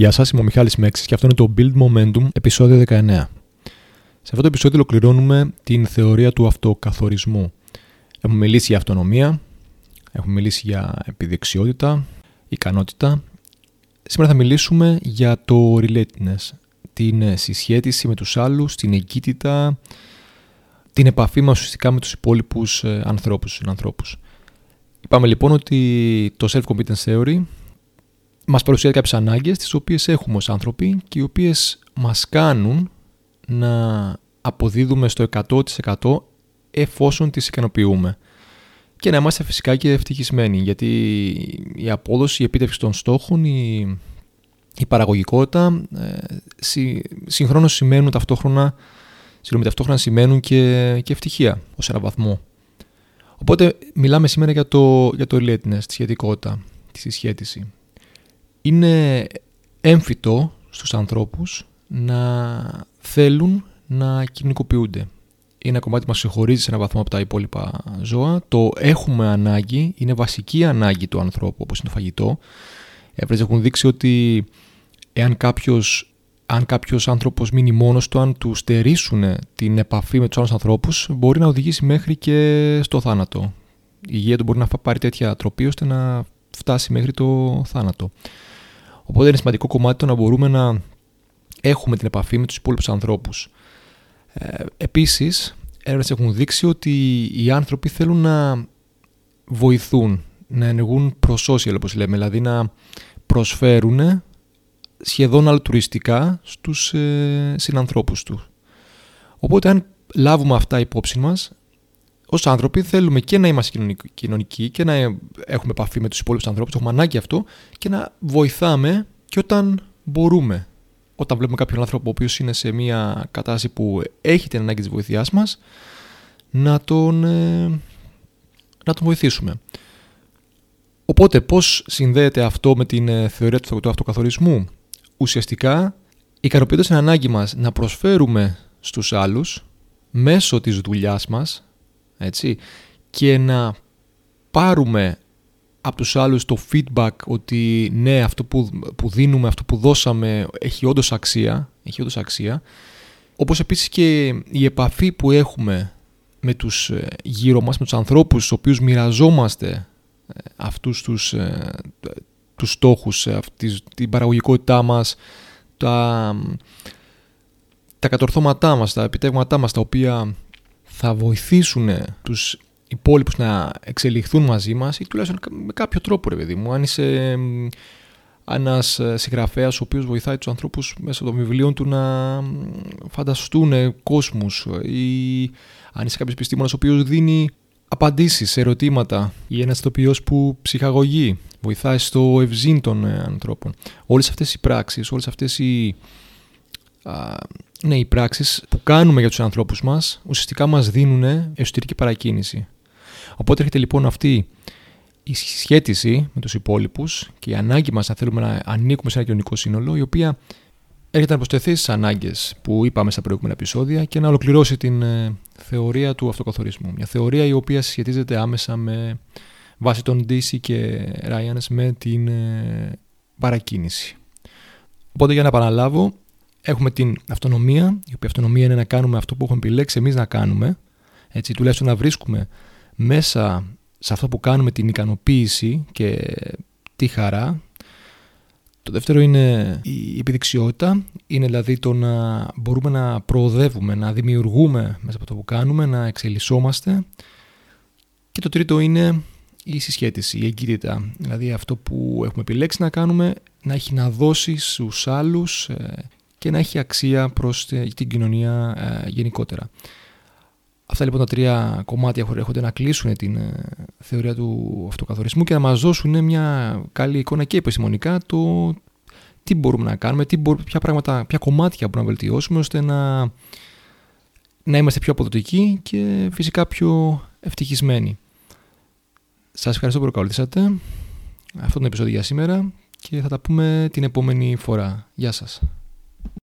Γεια σας, είμαι ο Μιχάλης Μέξης και αυτό είναι το Build Momentum, επεισόδιο 19. Σε αυτό το επεισόδιο ολοκληρώνουμε την θεωρία του αυτοκαθορισμού. Έχουμε μιλήσει για αυτονομία, έχουμε μιλήσει για επιδεξιότητα, ικανότητα. Σήμερα θα μιλήσουμε για το relatedness, την συσχέτιση με τους άλλους, την εγκύτητα, την επαφή μας ουσιαστικά με τους υπόλοιπους ε, ανθρώπους, ανθρώπους. Είπαμε λοιπόν ότι το self-competence theory μας παρουσιάζει κάποιες ανάγκες τις οποίες έχουμε ως άνθρωποι και οι οποίες μας κάνουν να αποδίδουμε στο 100% εφόσον τις ικανοποιούμε. Και να είμαστε φυσικά και ευτυχισμένοι γιατί η απόδοση, η επίτευξη των στόχων, η, η παραγωγικότητα ε, συ, συγχρόνως σημαίνουν ταυτόχρονα, συγχρόνως, ταυτόχρονα σημαίνουν και, και ευτυχία ως ένα βαθμό. Οπότε μιλάμε σήμερα για το, για το relatedness, τη σχετικότητα, τη συσχέτιση είναι έμφυτο στους ανθρώπους να θέλουν να κοινωνικοποιούνται. Είναι ένα κομμάτι που μας συγχωρίζει σε ένα βαθμό από τα υπόλοιπα ζώα. Το έχουμε ανάγκη, είναι βασική ανάγκη του ανθρώπου όπως είναι το φαγητό. Έβρες έχουν δείξει ότι εάν κάποιος αν κάποιος άνθρωπος μείνει μόνος του, αν του στερήσουν την επαφή με τους άλλους ανθρώπους, μπορεί να οδηγήσει μέχρι και στο θάνατο. Η υγεία του μπορεί να πάρει τέτοια τροπή ώστε να φτάσει μέχρι το θάνατο. Οπότε είναι σημαντικό κομμάτι το να μπορούμε να έχουμε την επαφή με τους υπόλοιπους ανθρώπους. Ε, επίσης, έρευνες έχουν δείξει ότι οι άνθρωποι θέλουν να βοηθούν, να ενεργούν pro-social όπως λέμε, δηλαδή να προσφέρουν σχεδόν αλτουριστικά στους ε, συνανθρώπους τους. Οπότε αν λάβουμε αυτά υπόψη μας, ως άνθρωποι θέλουμε και να είμαστε κοινωνικοί και να έχουμε επαφή με τους υπόλοιπους ανθρώπους, έχουμε ανάγκη αυτό και να βοηθάμε και όταν μπορούμε. Όταν βλέπουμε κάποιον άνθρωπο ο οποίος είναι σε μια κατάσταση που έχει την ανάγκη της βοήθειάς μας, να τον, ε, να τον βοηθήσουμε. Οπότε πώς συνδέεται αυτό με την ε, θεωρία του αυτοκαθορισμού; Ουσιαστικά ικανοποιώντας την ανάγκη μας να προσφέρουμε στους άλλους μέσω της δουλειάς μας έτσι, και να πάρουμε από τους άλλους το feedback ότι ναι αυτό που, που δίνουμε, αυτό που δώσαμε έχει όντως αξία, έχει όντως αξία. Όπως επίσης και η επαφή που έχουμε με τους ε, γύρω μας, με τους ανθρώπους στους οποίους μοιραζόμαστε ε, αυτούς τους, ε, τους στόχους, αυτή, την παραγωγικότητά μας, τα, τα κατορθώματά μας, τα επιτεύγματά μας, τα οποία θα βοηθήσουν τους υπόλοιπους να εξελιχθούν μαζί μας ή τουλάχιστον με κάποιο τρόπο ρε παιδί μου. Αν είσαι ένας συγγραφέας ο οποίος βοηθάει τους ανθρώπους μέσα των βιβλίων του να φανταστούν κόσμους ή αν είσαι κάποιος επιστήμονας ο οποίος δίνει απαντήσεις σε ερωτήματα ή ένας ηθοποιός που ψυχαγωγεί, βοηθάει στο ευζήν των ε, ανθρώπων. Όλες αυτές οι πράξεις, όλες αυτές οι ναι, οι πράξεις που κάνουμε για τους ανθρώπους μας ουσιαστικά μας δίνουν εσωτερική παρακίνηση. Οπότε έρχεται λοιπόν αυτή η σχέτιση με τους υπόλοιπους και η ανάγκη μας να θέλουμε να ανήκουμε σε ένα κοινωνικό σύνολο, η οποία έρχεται να προσθεθεί στις ανάγκες που είπαμε στα προηγούμενα επεισόδια και να ολοκληρώσει την ε, θεωρία του αυτοκαθορισμού. Μια θεωρία η οποία σχετίζεται άμεσα με βάση των DC και Ryans με την ε, παρακίνηση. Οπότε για να επαναλάβω, έχουμε την αυτονομία, η οποία αυτονομία είναι να κάνουμε αυτό που έχουμε επιλέξει εμείς να κάνουμε, έτσι, τουλάχιστον να βρίσκουμε μέσα σε αυτό που κάνουμε την ικανοποίηση και τη χαρά. Το δεύτερο είναι η επιδεξιότητα, είναι δηλαδή το να μπορούμε να προοδεύουμε, να δημιουργούμε μέσα από το που κάνουμε, να εξελισσόμαστε. Και το τρίτο είναι η συσχέτιση, η εγκύτητα, δηλαδή αυτό που έχουμε επιλέξει να κάνουμε να έχει να δώσει στους άλλους ε, και να έχει αξία προς την κοινωνία ε, γενικότερα. Αυτά λοιπόν τα τρία κομμάτια έρχονται να κλείσουν την ε, θεωρία του αυτοκαθορισμού και να μας δώσουν μια καλή εικόνα και επιστημονικά το τι μπορούμε να κάνουμε, τι ποια, πράγματα, ποια κομμάτια μπορούμε να βελτιώσουμε ώστε να, να είμαστε πιο αποδοτικοί και φυσικά πιο ευτυχισμένοι. Σας ευχαριστώ που προκαλέσατε αυτό το επεισόδιο για σήμερα και θα τα πούμε την επόμενη φορά. Γεια σας.